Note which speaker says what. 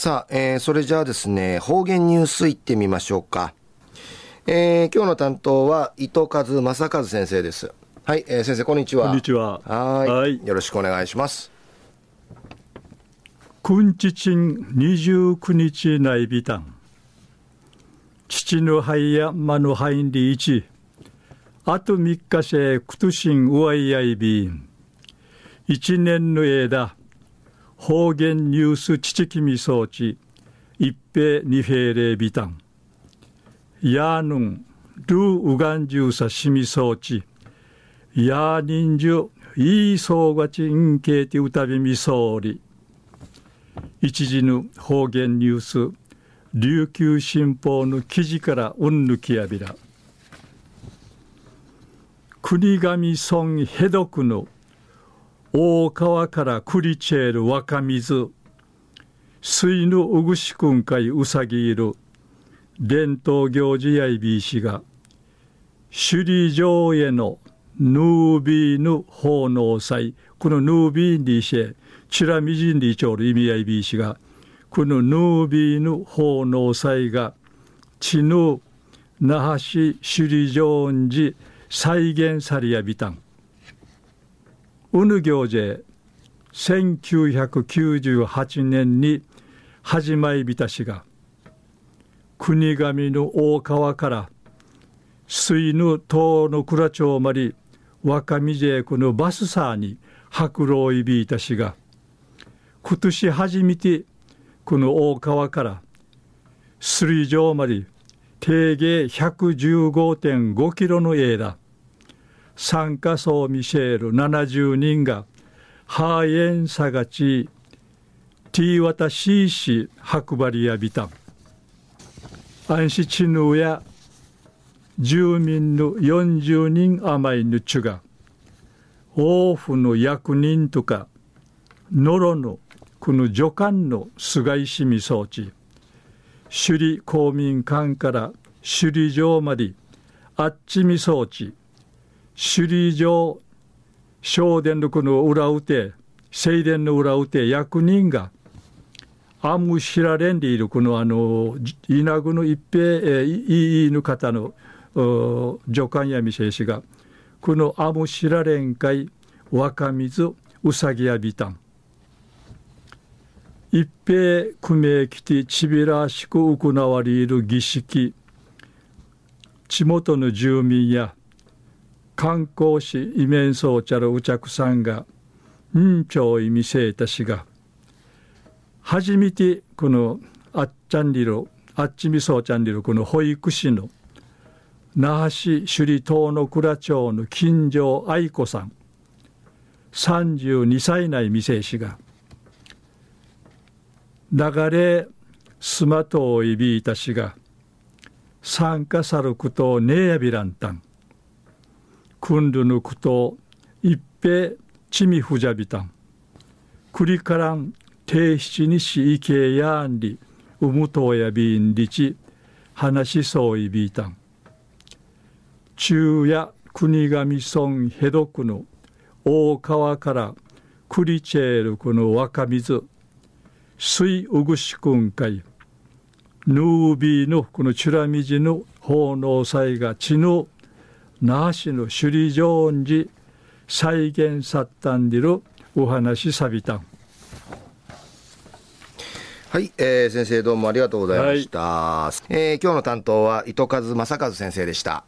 Speaker 1: さあ、えー、それじゃあですね、方言ニュースいってみましょうか。えー、今日の担当は伊藤和正和先生です。はい、えー、先生こんにちは。
Speaker 2: こんにちは。
Speaker 1: はいよろしくお願いします。
Speaker 2: 君父二十九日内ビタン。父の肺や間の肺に一。あと三日せくとしんうわいやいびん。一年の間。方言ニュース父君装置。一平二平礼ビタン。やーぬん、ルーウガンジューサシミ装置。やーにんじゅ、いいそうがちんけいてうたびみそうり。一時の方言ニュース、琉球新報の記事からうんぬきやびら。国神村ヘドクの大川からクリチェール若水、水のうぐしくんかいうさぎいる、伝統行事やいびいしが、首里城へのヌービーヌ奉納祭、このヌービーンリシェ、チラミジンリチョール意味合いびいしが、このヌービーヌ奉納祭が、チヌ那覇市首里城寺再現されやびたん。うぬ行事、1998年に始まりびたしが、国神の大川から、水の東の倉町まり、若見勢このバスサーに白老いびいたしが、今年初めてこの大川から水上まで定芸115.5キロの枝、参加層ミシェール70人がハーエンサガチティーワタシーシ白バリアビタン。安市地ヌや住民の40人余りのちが、王府の役人とか、野呂のこの助官の菅石見装置、首里公民館から首里城まで、あっちみ装置、首里城、正殿のこの裏打て、正殿の裏打て、役人が、あむしられんでいるこのあの、稲具の一平、えー、いいの方の助官やみせしが、このあむしられんかい、若水、うさぎやびたん。一平組めきてちびらしく行われる儀式、地元の住民や観光士イメンソーチャルうちゃくさんが、んちょい見せたしが、初めてこのあっちゃんりろ、あっちみそうちゃんりろ、この保育士の那覇市首里東の倉町の金城愛子さん32歳内未成氏が流れスマトをいびいたしが参加さることねやびらんたん。くんるぬくと一平ちみふじゃびたんくりからん定七にしいけやんりうむとやびんりち話しそういびいたん中や国神村ヘドクの大川からクリチェールクの若水水うぐしくんかいヌービーのこのチュラミジの奉納祭が地の那覇市の首里城寺再現さったんでるお話さびたん。
Speaker 1: はい、えー、先生どうもありがとうございました、はい、えー、今日の担当は糸数正和先生でした